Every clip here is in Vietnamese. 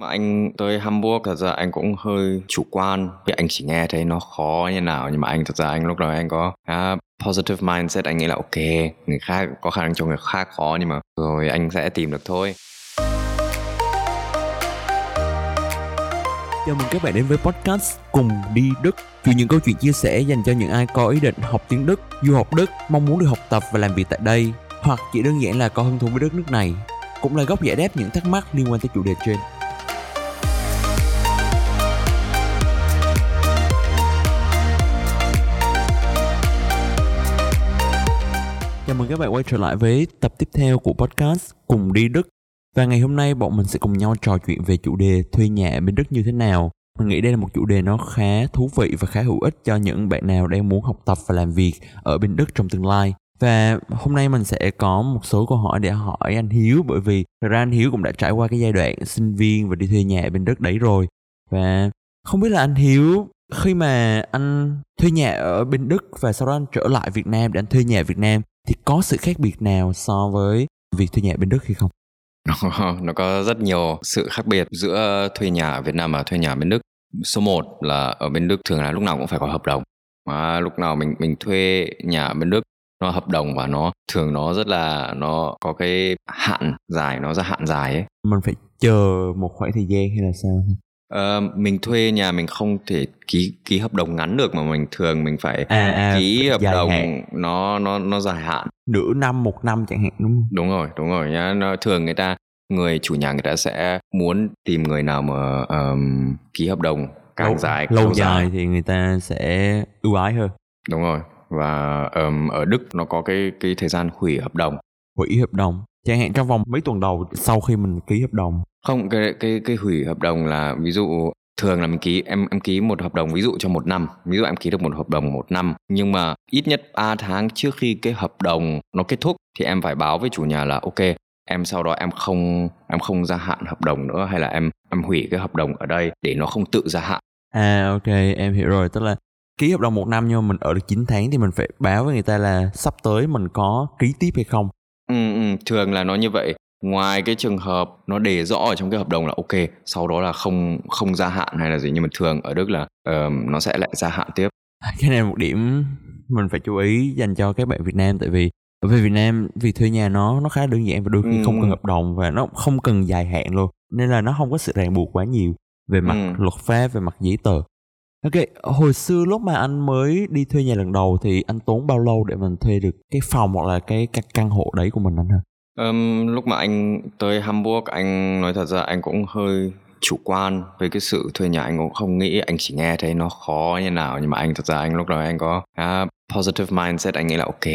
mà anh tới Hamburg thật ra anh cũng hơi chủ quan. Vì anh chỉ nghe thấy nó khó như nào nhưng mà anh thật ra anh lúc đó anh có uh, positive mindset anh nghĩ là ok người khác có khả năng cho người khác khó nhưng mà rồi anh sẽ tìm được thôi. Chào mừng các bạn đến với podcast Cùng đi Đức. Chuyện những câu chuyện chia sẻ dành cho những ai có ý định học tiếng Đức, du học Đức, mong muốn được học tập và làm việc tại đây Hoặc chỉ đơn giản là có hứng thú với đất nước này Cũng là góc giải đáp những thắc mắc liên quan tới chủ đề trên. Chào mừng các bạn quay trở lại với tập tiếp theo của podcast Cùng đi Đức Và ngày hôm nay bọn mình sẽ cùng nhau trò chuyện về chủ đề thuê nhà ở bên Đức như thế nào mình nghĩ đây là một chủ đề nó khá thú vị và khá hữu ích cho những bạn nào đang muốn học tập và làm việc ở bên Đức trong tương lai. Và hôm nay mình sẽ có một số câu hỏi để hỏi anh Hiếu, bởi vì thật ra anh Hiếu cũng đã trải qua cái giai đoạn sinh viên và đi thuê nhà ở bên Đức đấy rồi. Và không biết là anh Hiếu, khi mà anh thuê nhà ở bên Đức và sau đó anh trở lại Việt Nam, để anh thuê nhà ở Việt Nam thì có sự khác biệt nào so với việc thuê nhà bên Đức hay không? nó, nó có rất nhiều sự khác biệt giữa thuê nhà ở Việt Nam và thuê nhà ở bên Đức. Số 1 là ở bên Đức thường là lúc nào cũng phải có hợp đồng. Mà lúc nào mình mình thuê nhà ở bên Đức nó hợp đồng và nó thường nó rất là nó có cái hạn dài nó ra hạn dài ấy mình phải chờ một khoảng thời gian hay là sao Uh, mình thuê nhà mình không thể ký ký hợp đồng ngắn được mà mình thường mình phải à, à, ký hợp đồng hạn. nó nó nó dài hạn. Nửa năm một năm chẳng hạn đúng không? Đúng rồi đúng rồi nhá. Nó thường người ta người chủ nhà người ta sẽ muốn tìm người nào mà um, ký hợp đồng càng lâu, dài lâu dài, dài thì người ta sẽ ưu ái hơn. Đúng rồi và um, ở Đức nó có cái cái thời gian hủy hợp đồng. Hủy hợp đồng chẳng hạn trong vòng mấy tuần đầu sau khi mình ký hợp đồng. Không cái cái cái hủy hợp đồng là ví dụ thường là mình ký em em ký một hợp đồng ví dụ cho một năm. Ví dụ em ký được một hợp đồng một năm nhưng mà ít nhất 3 tháng trước khi cái hợp đồng nó kết thúc thì em phải báo với chủ nhà là ok em sau đó em không em không gia hạn hợp đồng nữa hay là em em hủy cái hợp đồng ở đây để nó không tự gia hạn. À ok em hiểu rồi. Tức là ký hợp đồng một năm nhưng mà mình ở được 9 tháng thì mình phải báo với người ta là sắp tới mình có ký tiếp hay không ừ, ừ thường là nó như vậy ngoài cái trường hợp nó đề rõ ở trong cái hợp đồng là ok sau đó là không không gia hạn hay là gì nhưng mà thường ở đức là uh, nó sẽ lại gia hạn tiếp cái này là một điểm mình phải chú ý dành cho các bạn Việt Nam tại vì ở Việt Nam việc thuê nhà nó nó khá đơn giản và đôi khi ừ. không cần hợp đồng và nó không cần dài hạn luôn nên là nó không có sự ràng buộc quá nhiều về mặt ừ. luật pháp về mặt giấy tờ Ok, hồi xưa lúc mà anh mới đi thuê nhà lần đầu thì anh tốn bao lâu để mình thuê được cái phòng hoặc là cái, cái căn hộ đấy của mình anh ha? Um, lúc mà anh tới Hamburg anh nói thật ra anh cũng hơi chủ quan với cái sự thuê nhà anh cũng không nghĩ anh chỉ nghe thấy nó khó như nào nhưng mà anh thật ra anh lúc đó anh có uh, positive mindset anh nghĩ là ok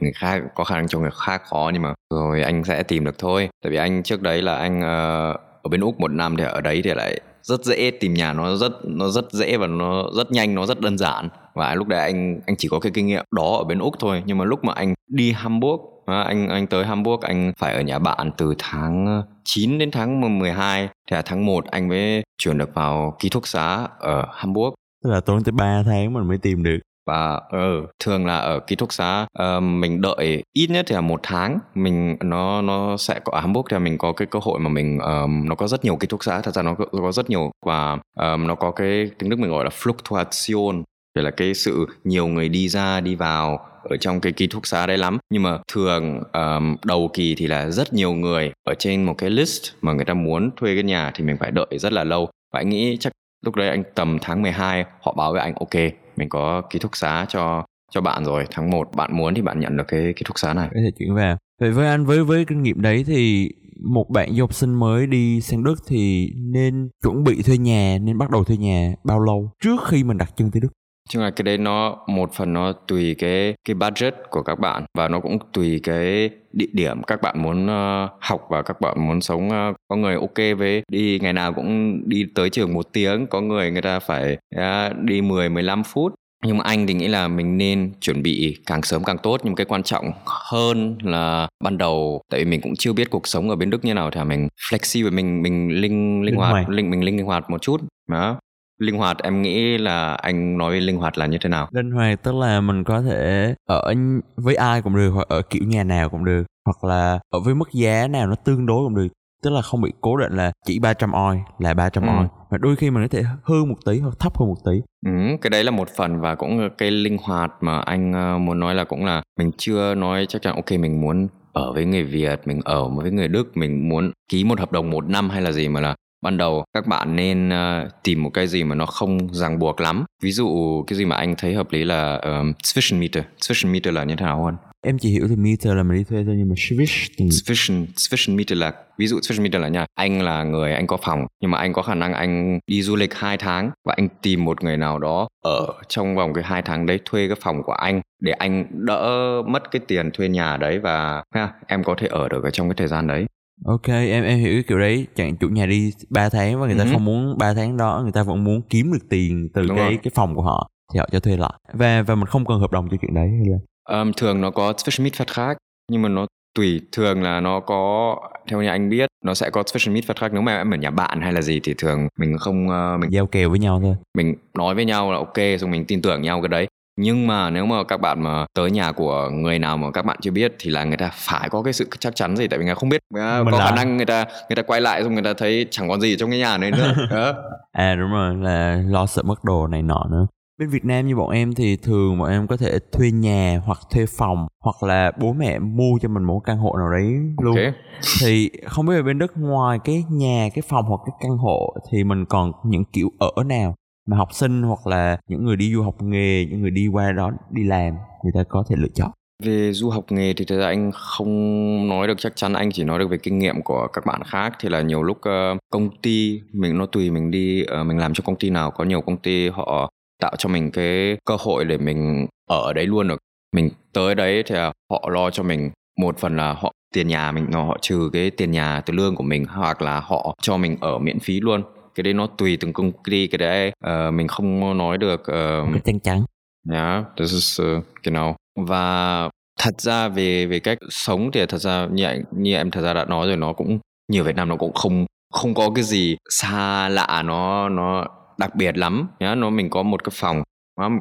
người khác có khả năng cho người khác khó nhưng mà rồi anh sẽ tìm được thôi tại vì anh trước đấy là anh uh, ở bên úc một năm thì ở đấy thì lại rất dễ tìm nhà, nó rất nó rất dễ và nó rất nhanh, nó rất đơn giản. Và lúc đấy anh anh chỉ có cái kinh nghiệm đó ở bên úc thôi. Nhưng mà lúc mà anh đi hamburg à, anh anh tới Hamburg, anh phải ở nhà bạn từ tháng 9 đến tháng 12 thì là tháng 1 anh mới chuyển được vào ký túc xá ở Hamburg. Tức là tốn tới 3 tháng mình mới tìm được và ừ, thường là ở ký túc xá uh, mình đợi ít nhất thì là một tháng mình nó nó sẽ có à, Hamburg thì mình có cái cơ hội mà mình um, nó có rất nhiều ký túc xá thật ra nó có, nó có rất nhiều và um, nó có cái tiếng đức mình gọi là fluctuation để là cái sự nhiều người đi ra đi vào ở trong cái ký túc xá đấy lắm. Nhưng mà thường um, đầu kỳ thì là rất nhiều người ở trên một cái list mà người ta muốn thuê cái nhà thì mình phải đợi rất là lâu. Và anh nghĩ chắc lúc đấy anh tầm tháng 12 họ báo với anh ok mình có ký túc xá cho cho bạn rồi. Tháng 1 bạn muốn thì bạn nhận được cái ký túc xá này. Có thể chuyển về. Vậy với anh, với với kinh nghiệm đấy thì một bạn du học sinh mới đi sang Đức thì nên chuẩn bị thuê nhà, nên bắt đầu thuê nhà bao lâu trước khi mình đặt chân tới Đức? Chung là cái đấy nó một phần nó tùy cái cái budget của các bạn và nó cũng tùy cái địa điểm các bạn muốn uh, học và các bạn muốn sống uh, có người ok với. Đi ngày nào cũng đi tới trường một tiếng có người người ta phải uh, đi 10 15 phút. Nhưng mà anh thì nghĩ là mình nên chuẩn bị càng sớm càng tốt. Nhưng cái quan trọng hơn là ban đầu tại vì mình cũng chưa biết cuộc sống ở bên Đức như nào thì mình flexible mình mình linh linh hoạt. linh mình linh hoạt một chút. Đó linh hoạt em nghĩ là anh nói linh hoạt là như thế nào? Linh hoạt tức là mình có thể ở với ai cũng được hoặc ở kiểu nhà nào cũng được hoặc là ở với mức giá nào nó tương đối cũng được. Tức là không bị cố định là chỉ 300 oi là 300 ừ. oi. Mà đôi khi mình có thể hơn một tí hoặc thấp hơn một tí. Ừ, cái đấy là một phần và cũng cái linh hoạt mà anh uh, muốn nói là cũng là mình chưa nói chắc chắn ok mình muốn ở với người Việt mình ở với người Đức mình muốn ký một hợp đồng một năm hay là gì mà là ban đầu các bạn nên uh, tìm một cái gì mà nó không ràng buộc lắm. Ví dụ cái gì mà anh thấy hợp lý là um, Sufficient meter là như thế nào hơn em chỉ hiểu từ meter là mình đi thuê thôi nhưng mà sufficient sufficient sufficient meter là ví dụ meter là nha anh là người anh có phòng nhưng mà anh có khả năng anh đi du lịch hai tháng và anh tìm một người nào đó ở trong vòng cái hai tháng đấy thuê cái phòng của anh để anh đỡ mất cái tiền thuê nhà đấy và ha, em có thể ở được ở trong cái thời gian đấy Ok em em hiểu cái kiểu đấy. Chẳng chủ nhà đi 3 tháng và người ta ừ. không muốn 3 tháng đó người ta vẫn muốn kiếm được tiền từ Đúng cái rồi. cái phòng của họ thì họ cho thuê lại. Và và mình không cần hợp đồng cho chuyện đấy hay là? Um, thường nó có special meet phạt khác nhưng mà nó tùy. Thường là nó có theo như anh biết nó sẽ có special meet khác. Nếu mà em ở nhà bạn hay là gì thì thường mình không uh, mình giao kèo với nhau thôi. Mình nói với nhau là ok xong mình tin tưởng nhau cái đấy nhưng mà nếu mà các bạn mà tới nhà của người nào mà các bạn chưa biết thì là người ta phải có cái sự chắc chắn gì tại vì người không biết. Mình có là... khả năng người ta người ta quay lại xong người ta thấy chẳng còn gì trong cái nhà này nữa. À đúng rồi là lo sợ mất đồ này nọ nữa. Bên Việt Nam như bọn em thì thường bọn em có thể thuê nhà hoặc thuê phòng hoặc là bố mẹ mua cho mình một căn hộ nào đấy luôn. Okay. thì không biết ở bên đất ngoài cái nhà cái phòng hoặc cái căn hộ thì mình còn những kiểu ở nào mà học sinh hoặc là những người đi du học nghề, những người đi qua đó đi làm, người ta có thể lựa chọn. Về du học nghề thì thật ra anh không nói được chắc chắn, anh chỉ nói được về kinh nghiệm của các bạn khác. Thì là nhiều lúc ờ, công ty mình, nó tùy mình đi ờ, mình làm cho công ty nào. Có nhiều công ty họ tạo cho mình cái cơ hội để mình ở đấy luôn được. Mình tới đấy thì họ lo cho mình một phần là họ, tiền nhà mình, họ trừ cái tiền nhà từ lương của mình, hoặc là họ cho mình ở miễn phí luôn cái đấy nó tùy từng công ty cái đấy uh, mình không nói được uh, cái chắc chắn. Yeah this is uh, you know. Và thật ra về về cách sống thì thật ra như như em thật ra đã nói rồi nó cũng nhiều Việt Nam nó cũng không không có cái gì xa lạ nó nó đặc biệt lắm. Nhá nó mình có một cái phòng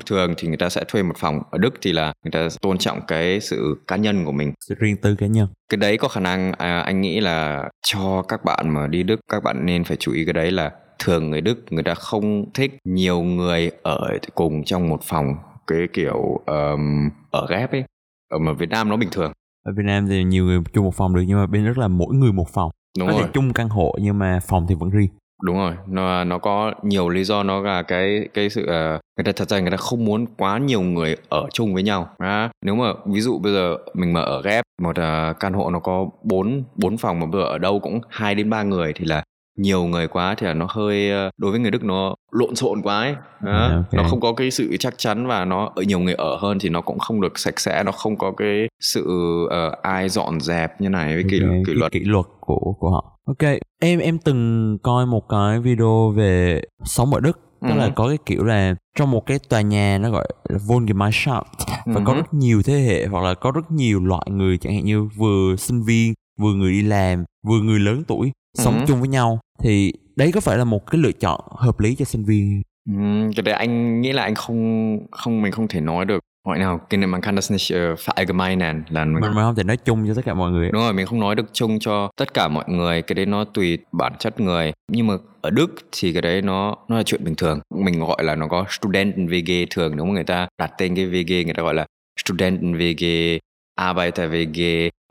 thường thì người ta sẽ thuê một phòng. Ở Đức thì là người ta tôn trọng cái sự cá nhân của mình. Sự riêng tư cá nhân. Cái đấy có khả năng à, anh nghĩ là cho các bạn mà đi Đức các bạn nên phải chú ý cái đấy là thường người Đức người ta không thích nhiều người ở cùng trong một phòng cái kiểu um, ở ghép ấy. Ở mà Việt Nam nó bình thường. Ở Việt Nam thì nhiều người chung một phòng được nhưng mà bên Đức là mỗi người một phòng. Đúng có rồi. thể chung căn hộ nhưng mà phòng thì vẫn riêng. Đúng rồi. Nó nó có nhiều lý do nó là cái cái sự uh, người ta thật ra người ta không muốn quá nhiều người ở chung với nhau. À, nếu mà ví dụ bây giờ mình mà ở ghép một uh, căn hộ nó có bốn bốn phòng mà bây giờ ở đâu cũng hai đến ba người thì là nhiều người quá thì là nó hơi ờ, đối với người Đức nó lộn xộn quá ấy đó. À, okay. nó không có cái sự chắc chắn và nó ở nhiều người ở hơn thì nó cũng không được sạch sẽ nó không có cái sự uh, ai dọn dẹp như này với okay. kỷ, kỷ luật kỷ luật của của họ ok em em từng coi một cái video về sống ở Đức tức uh-huh. là ừ. có cái kiểu là trong một cái tòa nhà nó gọi là Wohngemeinschaft và có ừ. rất nhiều thế hệ hoặc là có rất nhiều loại người chẳng hạn như vừa sinh viên vừa người đi làm vừa người lớn tuổi sống uh-huh. chung với nhau thì đấy có phải là một cái lựa chọn hợp lý cho sinh viên? Ừ, cái đấy anh nghĩ là anh không không mình không thể nói được. Hỏi nào cái này man kann das nicht verallgemeinern là mình, mình không thể nói chung cho tất cả mọi người. Đúng rồi mình không nói được chung cho tất cả mọi người. Cái đấy nó tùy bản chất người. Nhưng mà ở Đức thì cái đấy nó nó là chuyện bình thường. Mình gọi là nó có student VG thường nếu mà người ta đặt tên cái VG người ta gọi là student VG Arbeiter VG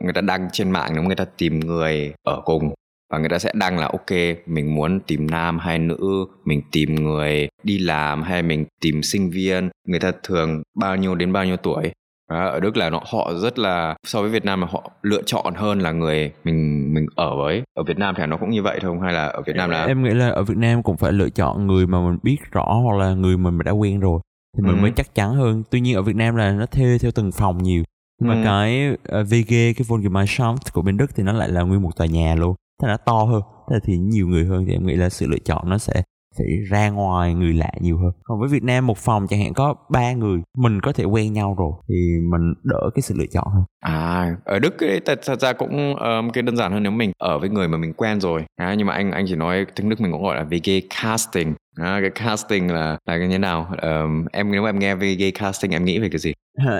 người ta đăng trên mạng nếu người ta tìm người ở cùng và người ta sẽ đăng là ok mình muốn tìm nam hay nữ mình tìm người đi làm hay mình tìm sinh viên người ta thường bao nhiêu đến bao nhiêu tuổi. Đó, ở Đức là nó họ rất là so với Việt Nam mà họ lựa chọn hơn là người mình mình ở với. Ở Việt Nam thì nó cũng như vậy thôi hay là ở Việt Nam là em nghĩ là ở Việt Nam cũng phải lựa chọn người mà mình biết rõ hoặc là người mà mình đã quen rồi thì mình ừ. mới chắc chắn hơn. Tuy nhiên ở Việt Nam là nó thuê theo từng phòng nhiều. Nhưng ừ. mà cái uh, VG cái Wohngemeinschaft của bên Đức thì nó lại là nguyên một tòa nhà luôn thế nó to hơn. Thế thì nhiều người hơn thì em nghĩ là sự lựa chọn nó sẽ phải ra ngoài người lạ nhiều hơn. Còn với Việt Nam một phòng chẳng hạn có ba người mình có thể quen nhau rồi thì mình đỡ cái sự lựa chọn hơn. À ở Đức ấy thật, thật ra cũng um, cái đơn giản hơn nếu mình ở với người mà mình quen rồi. À, nhưng mà anh anh chỉ nói tiếng Đức mình cũng gọi là VG casting. À, cái casting là là cái như nào? Um, em nếu mà em nghe VG casting em nghĩ về cái gì?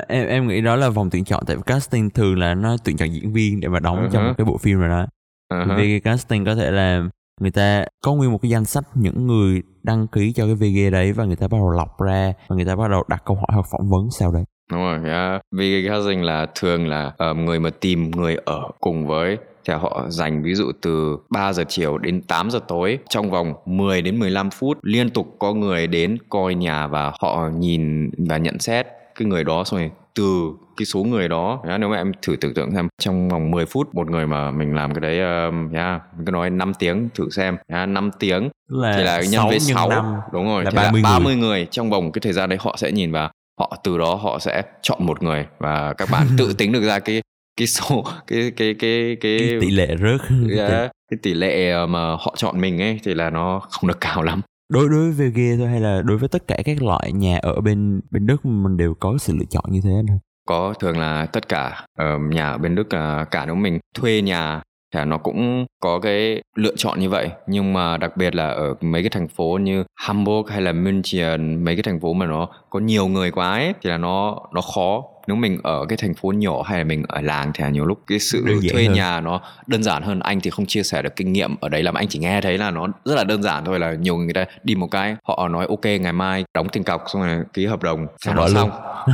Em em nghĩ đó là vòng tuyển chọn tại casting thường là nó tuyển chọn diễn viên để mà đóng uh-huh. trong một cái bộ phim rồi đó Uh-huh. VG casting có thể là người ta có nguyên một cái danh sách những người đăng ký cho cái VG đấy và người ta bắt đầu lọc ra và người ta bắt đầu đặt câu hỏi hoặc phỏng vấn sau đấy đúng rồi yeah. VG casting là thường là uh, người mà tìm người ở cùng với thì họ dành ví dụ từ 3 giờ chiều đến 8 giờ tối trong vòng 10 đến 15 phút liên tục có người đến coi nhà và họ nhìn và nhận xét cái người đó xong rồi từ cái số người đó nếu mà em thử tưởng tượng xem trong vòng 10 phút một người mà mình làm cái đấy um, yeah, mình cứ nói 5 tiếng thử xem yeah, 5 tiếng là thì là nhân với 6 5, đúng rồi là thì 30 là 30 người. người trong vòng cái thời gian đấy họ sẽ nhìn vào họ từ đó họ sẽ chọn một người và các bạn tự tính được ra cái cái số cái cái cái cái, cái tỷ lệ rớt. Yeah, cái tỷ lệ mà họ chọn mình ấy thì là nó không được cao lắm. Đối đối với VG thôi hay là đối với tất cả các loại nhà ở bên bên Đức mình đều có sự lựa chọn như thế thôi có thường là tất cả uh, nhà ở bên Đức uh, cả nếu mình thuê nhà thì nó cũng có cái lựa chọn như vậy. Nhưng mà đặc biệt là ở mấy cái thành phố như Hamburg hay là München mấy cái thành phố mà nó có nhiều người quá ấy thì là nó nó khó nếu mình ở cái thành phố nhỏ hay là mình ở làng thì nhiều lúc cái sự thuê hơn. nhà nó đơn giản hơn. Anh thì không chia sẻ được kinh nghiệm ở đấy làm anh chỉ nghe thấy là nó rất là đơn giản thôi là nhiều người ta đi một cái họ nói ok ngày mai đóng tiền cọc xong rồi ký hợp đồng xong nó xong.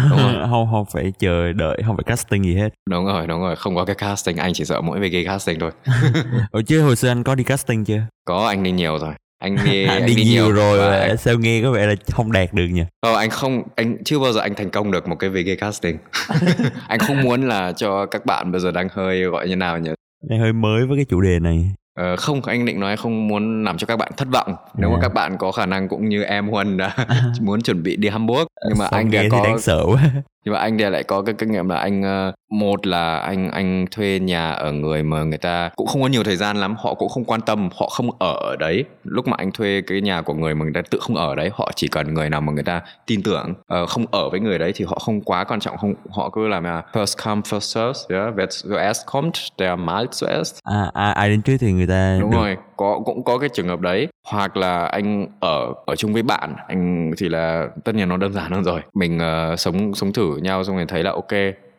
Đúng rồi. không không phải chờ đợi không phải casting gì hết. Đúng rồi đúng rồi. Không có cái casting anh chỉ sợ mỗi về cái casting thôi. Ở chứ hồi xưa anh có đi casting chưa? Có anh đi nhiều rồi anh nghe anh đi, đi nhiều, nhiều rồi và anh... sao nghe có vẻ là không đạt được nhỉ? Ờ anh không anh chưa bao giờ anh thành công được một cái VG casting. Anh không muốn là cho các bạn bây giờ đang hơi gọi như nào nhỉ? Đang hơi mới với cái chủ đề này. Ờ, không anh định nói không muốn làm cho các bạn thất vọng. Nếu yeah. mà các bạn có khả năng cũng như em Huân đã muốn chuẩn bị đi Hamburg nhưng mà Sao anh đã có đáng sợ quá. nhưng mà anh thì lại có cái kinh nghiệm là anh ờ, một là anh anh thuê nhà ở người mà người ta cũng không có nhiều thời gian lắm họ cũng không quan tâm họ không ở ở đấy. Lúc mà anh thuê cái nhà của người mà người ta tự không ở đấy họ chỉ cần người nào mà người ta tin tưởng uh, không ở với người đấy thì họ không quá quan trọng không họ cứ làm là first come first serve yeah, wer zuerst kommt der malt zuerst à, à ai đến trước thì người ta đúng được. rồi có cũng có cái trường hợp đấy. Hoặc là anh ở ở chung với bạn anh thì là tất nhiên nó đơn giản hơn rồi. Mình uh, sống sống thử nhau xong rồi thấy là ok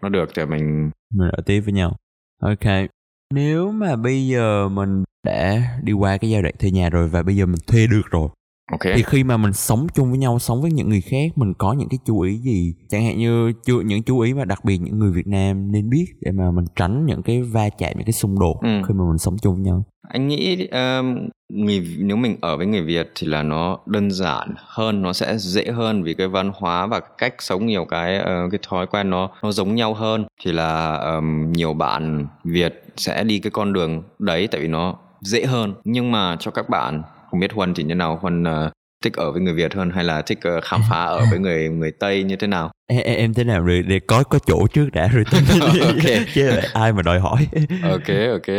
nó được thì mình mình ở tiếp với nhau. Ok. Nếu mà bây giờ mình đã đi qua cái giai đoạn thuê nhà rồi và bây giờ mình thuê được rồi Okay. thì khi mà mình sống chung với nhau sống với những người khác mình có những cái chú ý gì chẳng hạn như chú, những chú ý mà đặc biệt những người Việt Nam nên biết để mà mình tránh những cái va chạm những cái xung đột ừ. khi mà mình sống chung với nhau anh nghĩ um, người nếu mình ở với người Việt thì là nó đơn giản hơn nó sẽ dễ hơn vì cái văn hóa và cách sống nhiều cái uh, cái thói quen nó nó giống nhau hơn thì là um, nhiều bạn Việt sẽ đi cái con đường đấy tại vì nó dễ hơn nhưng mà cho các bạn không biết Huân thì như nào Huân uh, thích ở với người Việt hơn hay là thích uh, khám phá ở với người người Tây như thế nào? Em, em thế nào? Rồi để có có chỗ trước đã rồi okay. chứ ai mà đòi hỏi. Ok ok.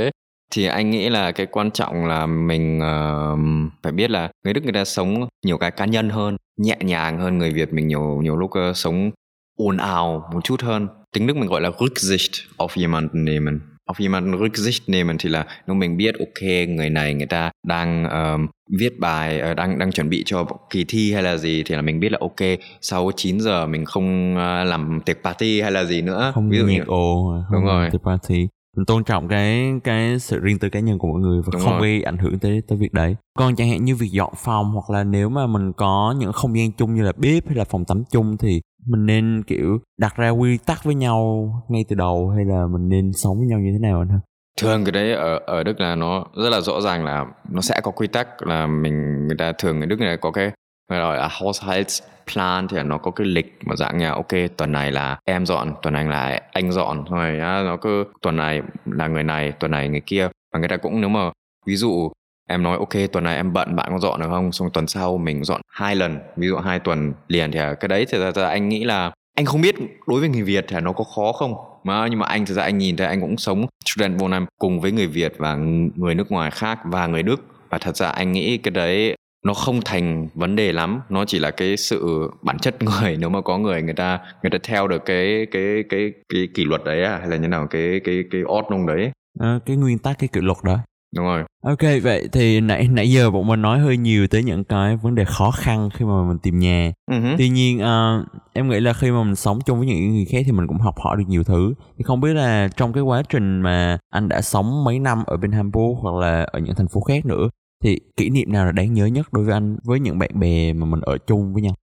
Thì anh nghĩ là cái quan trọng là mình uh, phải biết là người Đức người ta sống nhiều cái cá nhân hơn nhẹ nhàng hơn người Việt. Mình nhiều nhiều lúc uh, sống ồn ào một chút hơn. Tiếng Đức mình gọi là Rücksicht auf jemanden nehmen auf jemanden Rücksicht nehmen thì là nếu mình biết ok người này người ta đang um, viết bài uh, đang đang chuẩn bị cho kỳ thi hay là gì thì là mình biết là ok sau 9 giờ mình không uh, làm tiệc party hay là gì nữa. Không ví dụ như ồ đúng rồi. tiệc party. Mình tôn trọng cái cái sự riêng tư cá nhân của mọi người và Đúng không rồi. gây ảnh hưởng tới tới việc đấy. Còn chẳng hạn như việc dọn phòng hoặc là nếu mà mình có những không gian chung như là bếp hay là phòng tắm chung thì mình nên kiểu đặt ra quy tắc với nhau ngay từ đầu hay là mình nên sống với nhau như thế nào anh ha? Thường cái đấy ở ở Đức là nó rất là rõ ràng là nó sẽ có quy tắc là mình người ta thường người Đức này có cái gọi là à, Haushaltsplan thì là nó có cái lịch mà dạng nhà ok tuần này là em dọn tuần này là anh dọn rồi á, nó cứ tuần này là người này tuần này người kia. Và người ta cũng nếu mà ví dụ em nói ok tuần này em bận bạn có dọn được không? Xong tuần sau mình dọn hai lần ví dụ hai tuần liền thì à, cái đấy thì ra, ra anh nghĩ là anh không biết đối với người Việt thì nó có khó không. Mà nhưng mà anh thực ra anh nhìn thấy anh cũng sống student Bonham cùng với người Việt và người nước ngoài khác và người Đức. Và thật ra anh nghĩ cái đấy nó không thành vấn đề lắm. Nó chỉ là cái sự bản chất người. Nếu mà có người người ta người ta theo được cái cái cái cái kỷ luật đấy à hay là như nào cái cái cái ordnung đấy. À, cái nguyên tắc cái kỷ luật đó đúng rồi. Ok vậy thì nãy nãy giờ bọn mình nói hơi nhiều tới những cái vấn đề khó khăn khi mà mình tìm nhà. Uh-huh. tuy nhiên uh, em nghĩ là khi mà mình sống chung với những người khác thì mình cũng học hỏi được nhiều thứ. Thì không biết là trong cái quá trình mà anh đã sống mấy năm ở bên Hamburg hoặc là ở những thành phố khác nữa thì kỷ niệm nào là đáng nhớ nhất đối với anh với những bạn bè mà mình ở chung với nhau?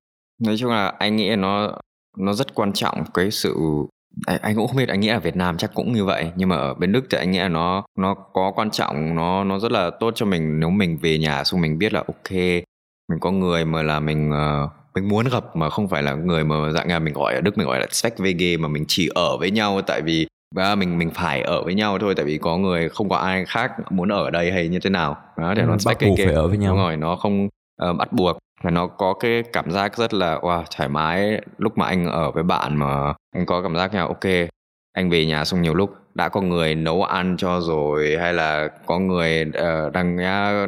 Nói chung là anh nghĩ nó nó rất quan trọng cái sự anh cũng không biết anh nghĩ là Việt Nam chắc cũng như vậy. Nhưng mà ở bên Đức thì anh nghĩ là nó nó có quan trọng nó nó rất là tốt cho mình. Nếu mình về nhà xong mình biết là ok mình có người mà là mình uh, mình muốn gặp mà không phải là người mà dạng là mình gọi ở Đức mình gọi là Zweckwege mà mình chỉ ở với nhau. Tại vì và mình mình phải ở với nhau thôi. Tại vì có người không có ai khác muốn ở đây hay như thế nào. Đó để ừ, nó bắt buộc phải ở với nhau. Đúng rồi nó không uh, bắt buộc. Và nó có cái cảm giác rất là wow, thoải mái lúc mà anh ở với bạn mà anh có cảm giác là ok anh về nhà xong nhiều lúc đã có người nấu ăn cho rồi hay là có người uh, đang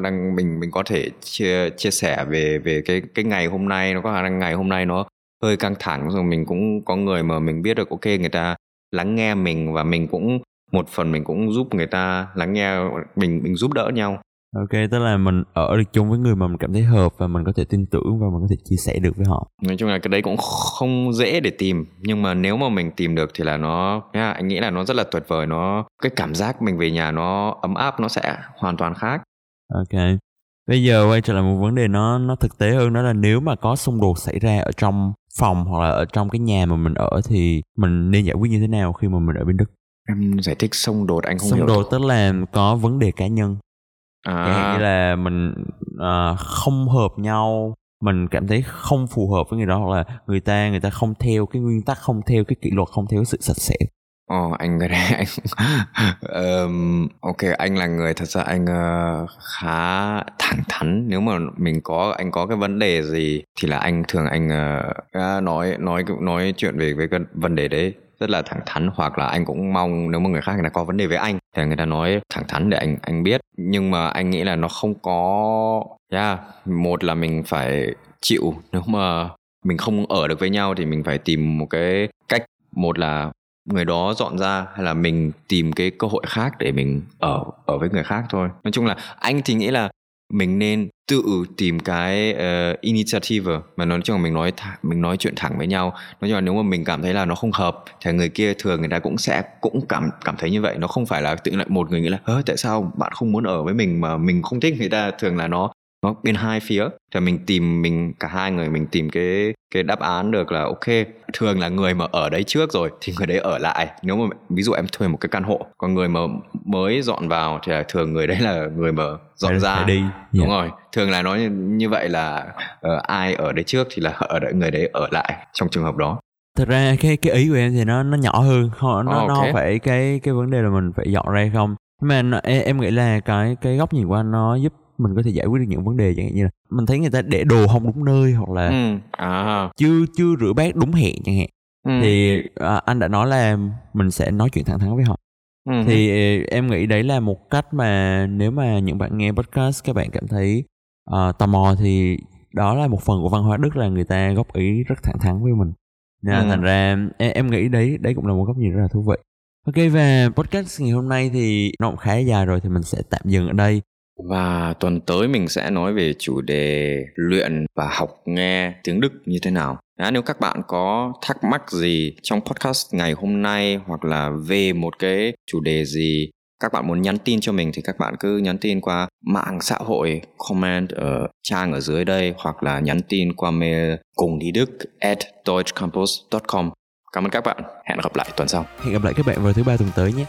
đang mình mình có thể chia chia sẻ về về cái cái ngày hôm nay nó có khả năng ngày hôm nay nó hơi căng thẳng rồi mình cũng có người mà mình biết được ok người ta lắng nghe mình và mình cũng một phần mình cũng giúp người ta lắng nghe mình mình giúp đỡ nhau ok tức là mình ở được chung với người mà mình cảm thấy hợp và mình có thể tin tưởng và mình có thể chia sẻ được với họ. Nói chung là cái đấy cũng không dễ để tìm nhưng mà nếu mà mình tìm được thì là nó yeah, anh nghĩ là nó rất là tuyệt vời nó cái cảm giác mình về nhà nó ấm áp nó sẽ hoàn toàn khác. Ok. Bây giờ quay trở lại một vấn đề nó nó thực tế hơn đó là nếu mà có xung đột xảy ra ở trong phòng hoặc là ở trong cái nhà mà mình ở thì mình nên giải quyết như thế nào khi mà mình ở bên đức? Em giải thích xung đột anh không xung hiểu đột tức là có vấn đề cá nhân à. như là mình uh, không hợp nhau mình cảm thấy không phù hợp với người đó hoặc là người ta người ta không theo cái nguyên tắc không theo cái kỷ luật không theo sự sạch sẽ. Ồ, oh, anh cái đấy anh um, ok anh là người thật ra anh uh, khá thẳng thắn. Nếu mà mình có anh có cái vấn đề gì thì là anh thường anh uh, nói nói nói chuyện về về cái vấn đề đấy rất là thẳng thắn hoặc là anh cũng mong nếu mà người khác người ta có vấn đề với anh thì người ta nói thẳng thắn để anh anh biết. Nhưng mà anh nghĩ là nó không có yeah, một là mình phải chịu. Nếu mà mình không ở được với nhau thì mình phải tìm một cái cách. Một là người đó dọn ra hay là mình tìm cái cơ hội khác để mình ở ở với người khác thôi. Nói chung là anh thì nghĩ là mình nên tự tìm cái uh, initiative mà nói chung là mình nói th- mình nói chuyện thẳng với nhau. Nói chung là nếu mà mình cảm thấy là nó không hợp thì người kia thường người ta cũng sẽ cũng cảm cảm thấy như vậy. Nó không phải là tự lại một người nghĩ là tại sao bạn không muốn ở với mình mà mình không thích? Người ta thường là nó nó bên hai phía. Thì mình tìm mình cả hai người mình tìm cái cái đáp án được là ok thường là người mà ở đấy trước rồi thì người đấy ở lại. Nếu mà ví dụ em thuê một cái căn hộ còn người mà mới dọn vào thì là thường người đấy là người mà dọn ra. đi. Đúng yeah. rồi. Thường là nói như, vậy là uh, ai ở đấy trước thì là ở đợi người đấy ở lại trong trường hợp đó. Thật ra cái cái ý của em thì nó nó nhỏ hơn. Nó oh, okay. nó phải cái cái vấn đề là mình phải dọn ra không. Mà em, em nghĩ là cái cái góc nhìn của anh nó giúp mình có thể giải quyết được những vấn đề chẳng hạn như là mình thấy người ta để đồ không đúng nơi hoặc là ừ. à. chưa chưa rửa bát đúng hẹn chẳng hạn ừ. thì à, anh đã nói là mình sẽ nói chuyện thẳng thắn với họ ừ. thì em nghĩ đấy là một cách mà nếu mà những bạn nghe podcast các bạn cảm thấy uh, tò mò thì đó là một phần của văn hóa đức là người ta góp ý rất thẳng thắn với mình nên ừ. thành ra em, em nghĩ đấy đấy cũng là một góc nhìn rất là thú vị Ok và podcast ngày hôm nay thì nó cũng khá dài rồi thì mình sẽ tạm dừng ở đây và tuần tới mình sẽ nói về chủ đề luyện và học nghe tiếng Đức như thế nào. Đã, nếu các bạn có thắc mắc gì trong podcast ngày hôm nay hoặc là về một cái chủ đề gì các bạn muốn nhắn tin cho mình thì các bạn cứ nhắn tin qua mạng xã hội comment ở trang ở dưới đây hoặc là nhắn tin qua mail cùng đi đức at deutschcampus.com Cảm ơn các bạn. Hẹn gặp lại tuần sau. Hẹn gặp lại các bạn vào thứ ba tuần tới nhé.